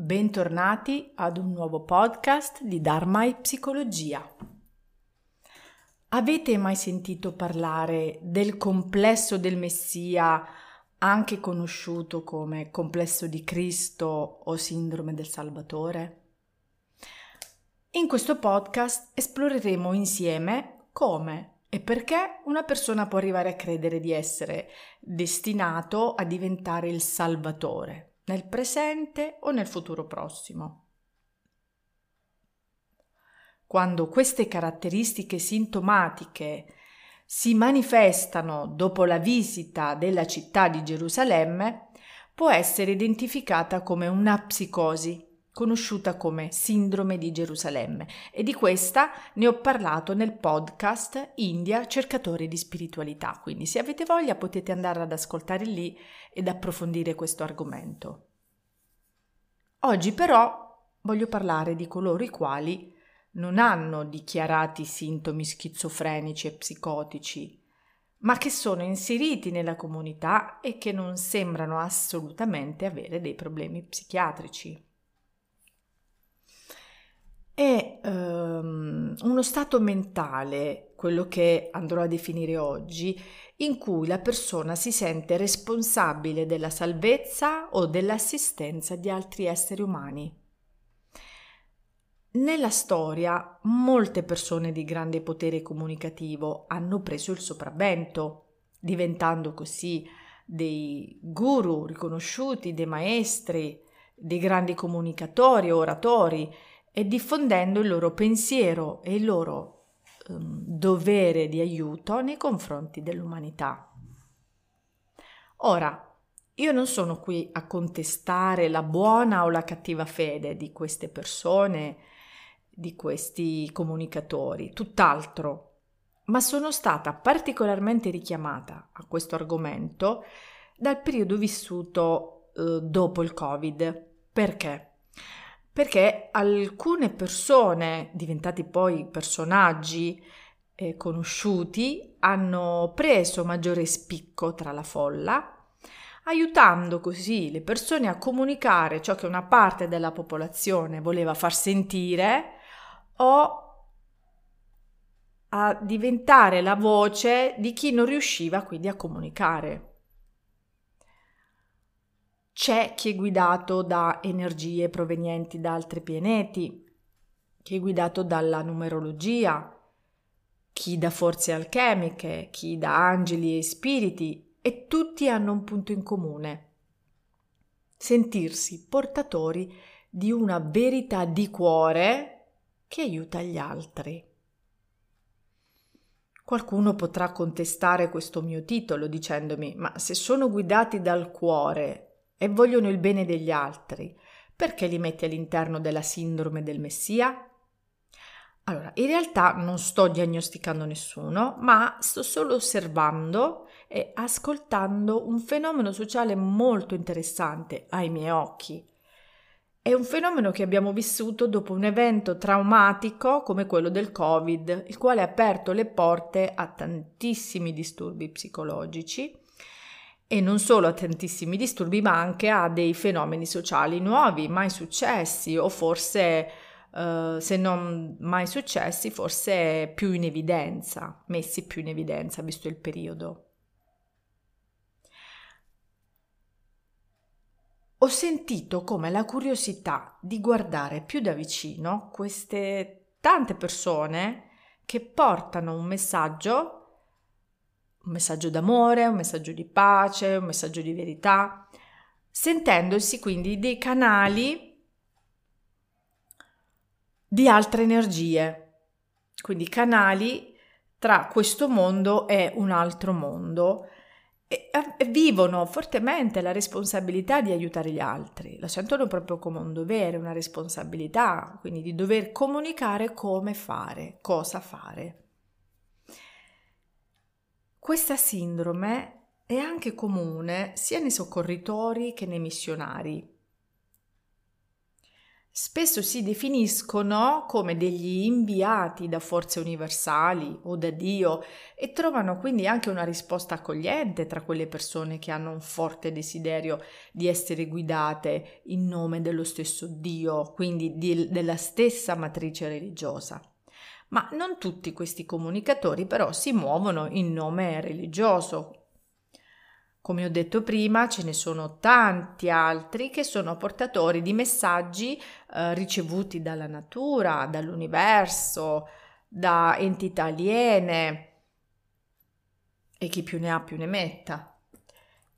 Bentornati ad un nuovo podcast di Dharma e Psicologia. Avete mai sentito parlare del complesso del Messia, anche conosciuto come complesso di Cristo o sindrome del Salvatore? In questo podcast esploreremo insieme come e perché una persona può arrivare a credere di essere destinato a diventare il Salvatore nel presente o nel futuro prossimo. Quando queste caratteristiche sintomatiche si manifestano dopo la visita della città di Gerusalemme, può essere identificata come una psicosi, conosciuta come sindrome di Gerusalemme, e di questa ne ho parlato nel podcast India cercatori di spiritualità, quindi se avete voglia potete andare ad ascoltare lì ed approfondire questo argomento. Oggi però voglio parlare di coloro i quali non hanno dichiarati sintomi schizofrenici e psicotici, ma che sono inseriti nella comunità e che non sembrano assolutamente avere dei problemi psichiatrici. È um, uno stato mentale, quello che andrò a definire oggi, in cui la persona si sente responsabile della salvezza o dell'assistenza di altri esseri umani. Nella storia molte persone di grande potere comunicativo hanno preso il sopravvento, diventando così dei guru riconosciuti, dei maestri, dei grandi comunicatori, oratori e diffondendo il loro pensiero e il loro um, dovere di aiuto nei confronti dell'umanità. Ora, io non sono qui a contestare la buona o la cattiva fede di queste persone, di questi comunicatori, tutt'altro, ma sono stata particolarmente richiamata a questo argomento dal periodo vissuto eh, dopo il Covid. Perché? Perché alcune persone, diventati poi personaggi eh, conosciuti, hanno preso maggiore spicco tra la folla, aiutando così le persone a comunicare ciò che una parte della popolazione voleva far sentire o a diventare la voce di chi non riusciva quindi a comunicare. C'è chi è guidato da energie provenienti da altri pianeti, chi è guidato dalla numerologia, chi da forze alchemiche, chi da angeli e spiriti, e tutti hanno un punto in comune. Sentirsi portatori di una verità di cuore che aiuta gli altri. Qualcuno potrà contestare questo mio titolo dicendomi: Ma se sono guidati dal cuore e vogliono il bene degli altri, perché li metti all'interno della sindrome del Messia? Allora, in realtà non sto diagnosticando nessuno, ma sto solo osservando e ascoltando un fenomeno sociale molto interessante ai miei occhi. È un fenomeno che abbiamo vissuto dopo un evento traumatico come quello del Covid, il quale ha aperto le porte a tantissimi disturbi psicologici e non solo a tantissimi disturbi, ma anche a dei fenomeni sociali nuovi, mai successi o forse, uh, se non mai successi, forse più in evidenza, messi più in evidenza visto il periodo. Ho sentito come la curiosità di guardare più da vicino queste tante persone che portano un messaggio un messaggio d'amore, un messaggio di pace, un messaggio di verità, sentendosi quindi dei canali di altre energie, quindi canali tra questo mondo e un altro mondo. E, vivono fortemente la responsabilità di aiutare gli altri, la sentono proprio come un dovere, una responsabilità, quindi di dover comunicare come fare, cosa fare. Questa sindrome è anche comune sia nei soccorritori che nei missionari. spesso si definiscono come degli inviati da forze universali o da Dio e trovano quindi anche una risposta accogliente tra quelle persone che hanno un forte desiderio di essere guidate in nome dello stesso Dio, quindi di, della stessa matrice religiosa. Ma non tutti questi comunicatori però si muovono in nome religioso, come ho detto prima, ce ne sono tanti altri che sono portatori di messaggi eh, ricevuti dalla natura, dall'universo, da entità aliene. E chi più ne ha più ne metta.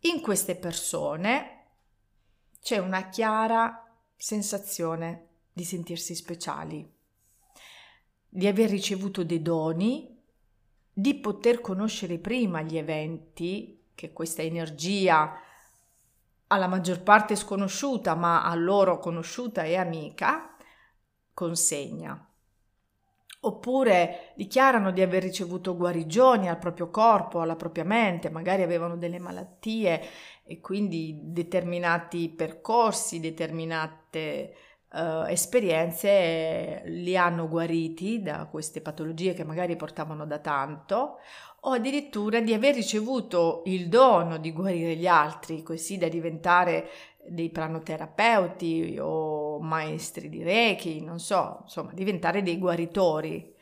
In queste persone c'è una chiara sensazione di sentirsi speciali, di aver ricevuto dei doni, di poter conoscere prima gli eventi che questa energia alla maggior parte sconosciuta, ma a loro conosciuta e amica, consegna. Oppure dichiarano di aver ricevuto guarigioni al proprio corpo, alla propria mente, magari avevano delle malattie e quindi determinati percorsi, determinate uh, esperienze li hanno guariti da queste patologie che magari portavano da tanto o addirittura di aver ricevuto il dono di guarire gli altri, così da diventare dei pranoterapeuti o maestri di Reiki, non so, insomma, diventare dei guaritori.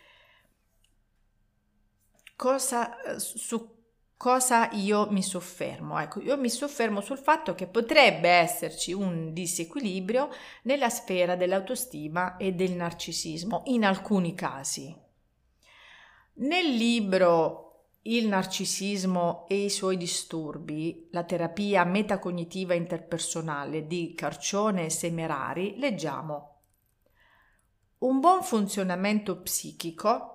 Cosa, su cosa io mi soffermo? Ecco, io mi soffermo sul fatto che potrebbe esserci un disequilibrio nella sfera dell'autostima e del narcisismo in alcuni casi. Nel libro il narcisismo e i suoi disturbi, la terapia metacognitiva interpersonale di Carcione e Semerari, leggiamo un buon funzionamento psichico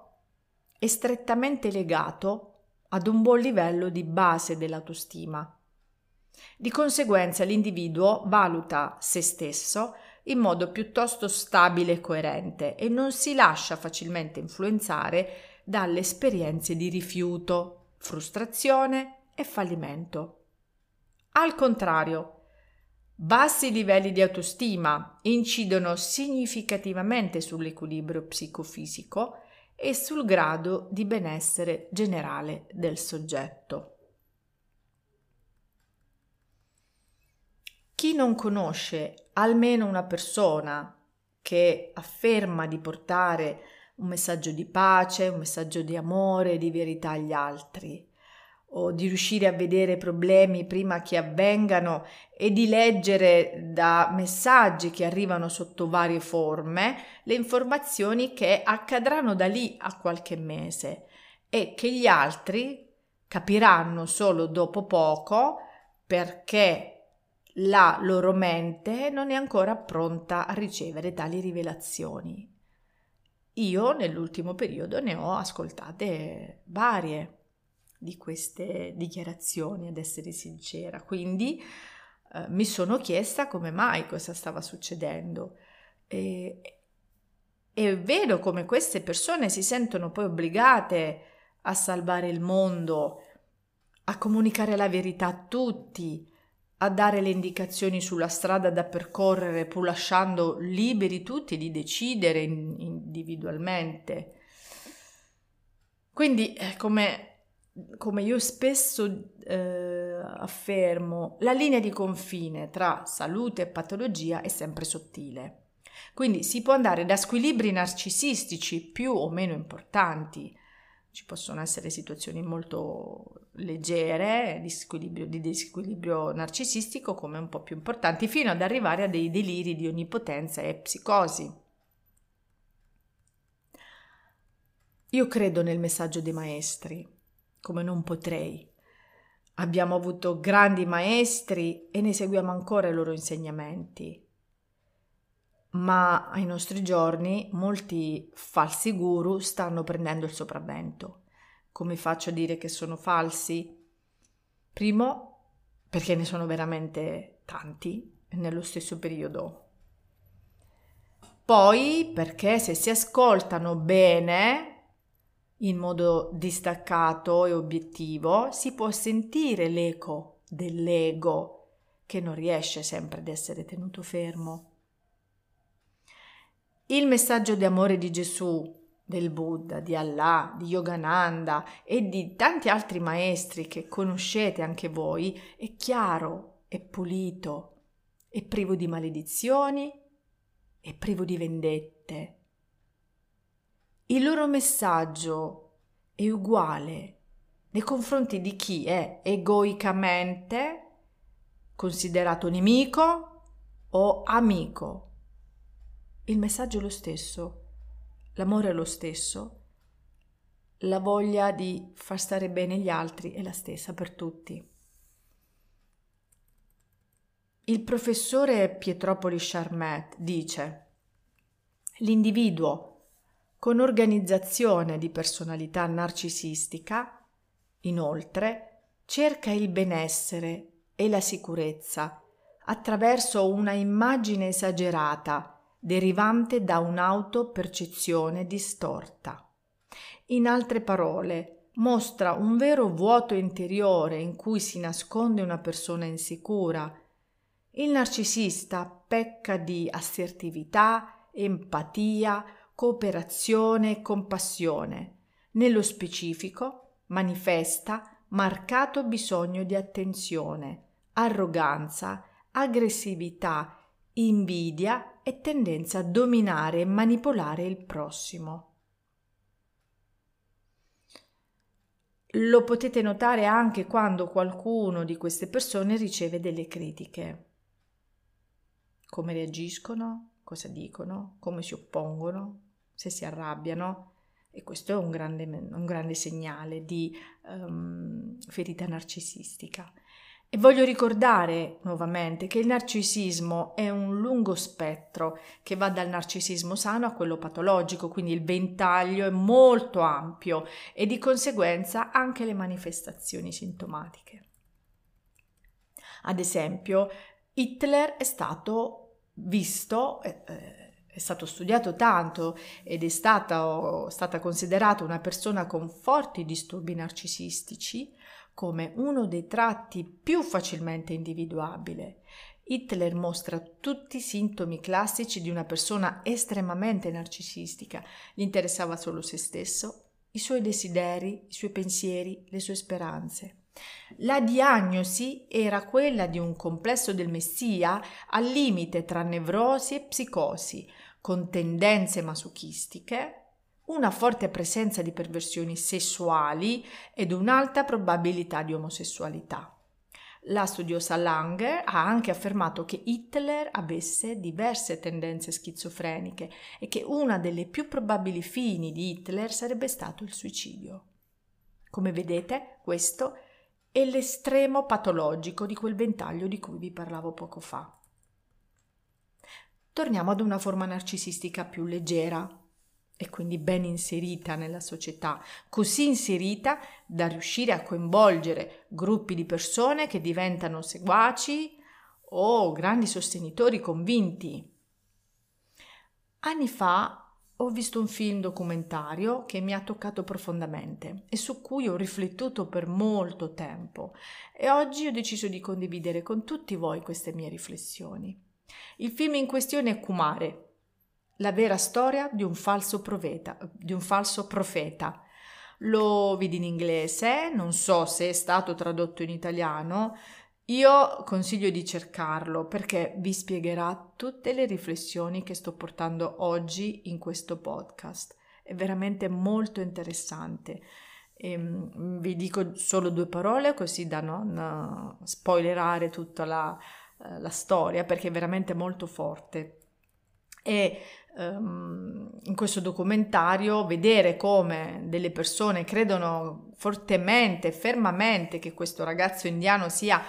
è strettamente legato ad un buon livello di base dell'autostima. Di conseguenza l'individuo valuta se stesso in modo piuttosto stabile e coerente e non si lascia facilmente influenzare dalle esperienze di rifiuto, frustrazione e fallimento. Al contrario, bassi livelli di autostima incidono significativamente sull'equilibrio psicofisico e sul grado di benessere generale del soggetto. Chi non conosce almeno una persona che afferma di portare un messaggio di pace, un messaggio di amore, di verità agli altri, o di riuscire a vedere problemi prima che avvengano e di leggere da messaggi che arrivano sotto varie forme le informazioni che accadranno da lì a qualche mese e che gli altri capiranno solo dopo poco perché la loro mente non è ancora pronta a ricevere tali rivelazioni. Io nell'ultimo periodo ne ho ascoltate varie di queste dichiarazioni, ad essere sincera, quindi eh, mi sono chiesta come mai cosa stava succedendo. E, e vedo come queste persone si sentono poi obbligate a salvare il mondo, a comunicare la verità a tutti, a dare le indicazioni sulla strada da percorrere, pur lasciando liberi tutti di decidere individualmente. Quindi, eh, come, come io spesso eh, affermo, la linea di confine tra salute e patologia è sempre sottile. Quindi si può andare da squilibri narcisistici più o meno importanti, ci possono essere situazioni molto leggere di disequilibrio, di disequilibrio narcisistico come un po' più importanti, fino ad arrivare a dei deliri di onnipotenza e psicosi. Io credo nel messaggio dei maestri, come non potrei. Abbiamo avuto grandi maestri e ne seguiamo ancora i loro insegnamenti ma ai nostri giorni molti falsi guru stanno prendendo il sopravvento. Come faccio a dire che sono falsi? Primo, perché ne sono veramente tanti nello stesso periodo. Poi, perché se si ascoltano bene, in modo distaccato e obiettivo, si può sentire l'eco dell'ego che non riesce sempre ad essere tenuto fermo. Il messaggio di amore di Gesù, del Buddha, di Allah, di Yogananda e di tanti altri maestri che conoscete anche voi è chiaro, è pulito, è privo di maledizioni, è privo di vendette. Il loro messaggio è uguale nei confronti di chi è egoicamente considerato nemico o amico. Il messaggio è lo stesso, l'amore è lo stesso, la voglia di far stare bene gli altri è la stessa per tutti. Il professore Pietropoli Charmet dice l'individuo con organizzazione di personalità narcisistica, inoltre, cerca il benessere e la sicurezza attraverso una immagine esagerata derivante da un'autopercezione distorta. In altre parole, mostra un vero vuoto interiore in cui si nasconde una persona insicura. Il narcisista pecca di assertività, empatia, cooperazione e compassione. Nello specifico manifesta marcato bisogno di attenzione, arroganza, aggressività, invidia e tendenza a dominare e manipolare il prossimo. Lo potete notare anche quando qualcuno di queste persone riceve delle critiche. Come reagiscono, cosa dicono, come si oppongono, se si arrabbiano. E questo è un grande, un grande segnale di um, ferita narcisistica. E voglio ricordare nuovamente che il narcisismo è un lungo spettro che va dal narcisismo sano a quello patologico, quindi il ventaglio è molto ampio e di conseguenza anche le manifestazioni sintomatiche. Ad esempio, Hitler è stato visto, eh, eh è stato studiato tanto ed è stata, stata considerata una persona con forti disturbi narcisistici come uno dei tratti più facilmente individuabile. Hitler mostra tutti i sintomi classici di una persona estremamente narcisistica. Gli interessava solo se stesso, i suoi desideri, i suoi pensieri, le sue speranze. La diagnosi era quella di un complesso del Messia al limite tra nevrosi e psicosi, con tendenze masochistiche, una forte presenza di perversioni sessuali ed un'alta probabilità di omosessualità. La studiosa Langer ha anche affermato che Hitler avesse diverse tendenze schizofreniche e che una delle più probabili fini di Hitler sarebbe stato il suicidio. Come vedete, questo è l'estremo patologico di quel ventaglio di cui vi parlavo poco fa. Torniamo ad una forma narcisistica più leggera e quindi ben inserita nella società, così inserita da riuscire a coinvolgere gruppi di persone che diventano seguaci o grandi sostenitori convinti. Anni fa ho visto un film documentario che mi ha toccato profondamente e su cui ho riflettuto per molto tempo e oggi ho deciso di condividere con tutti voi queste mie riflessioni. Il film in questione è Kumare, la vera storia di un falso profeta. Di un falso profeta. Lo vidi in inglese, non so se è stato tradotto in italiano. Io consiglio di cercarlo perché vi spiegherà tutte le riflessioni che sto portando oggi in questo podcast. È veramente molto interessante. E, ehm, vi dico solo due parole così da non uh, spoilerare tutta la, uh, la storia perché è veramente molto forte. E um, in questo documentario vedere come delle persone credono fortemente, fermamente che questo ragazzo indiano sia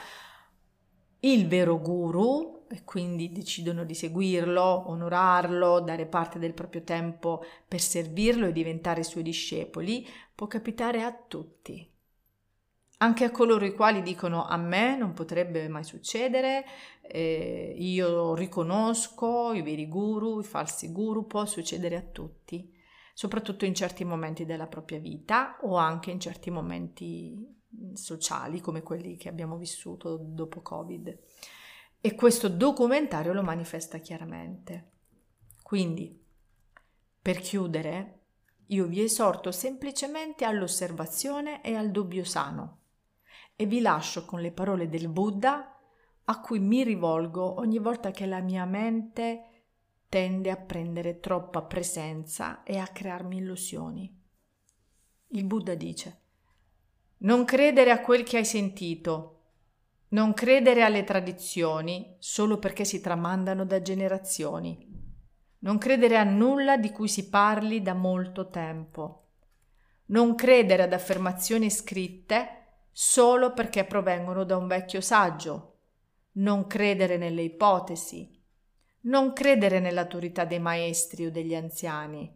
il vero guru e quindi decidono di seguirlo, onorarlo, dare parte del proprio tempo per servirlo e diventare suoi discepoli, può capitare a tutti. Anche a coloro i quali dicono a me non potrebbe mai succedere, eh, io riconosco i veri guru, i falsi guru, può succedere a tutti, soprattutto in certi momenti della propria vita o anche in certi momenti sociali come quelli che abbiamo vissuto dopo Covid. E questo documentario lo manifesta chiaramente. Quindi Per chiudere, io vi esorto semplicemente all'osservazione e al dubbio sano e vi lascio con le parole del Buddha a cui mi rivolgo ogni volta che la mia mente tende a prendere troppa presenza e a crearmi illusioni. Il Buddha dice Non credere a quel che hai sentito, non credere alle tradizioni solo perché si tramandano da generazioni, non credere a nulla di cui si parli da molto tempo, non credere ad affermazioni scritte solo perché provengono da un vecchio saggio, non credere nelle ipotesi, non credere nell'autorità dei maestri o degli anziani,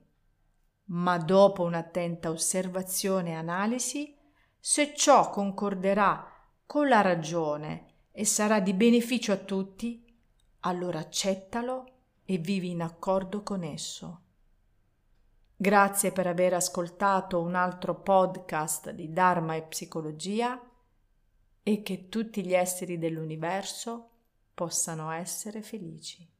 ma dopo un'attenta osservazione e analisi, se ciò concorderà con la ragione e sarà di beneficio a tutti, allora accettalo e vivi in accordo con esso. Grazie per aver ascoltato un altro podcast di Dharma e Psicologia e che tutti gli esseri dell'universo possano essere felici.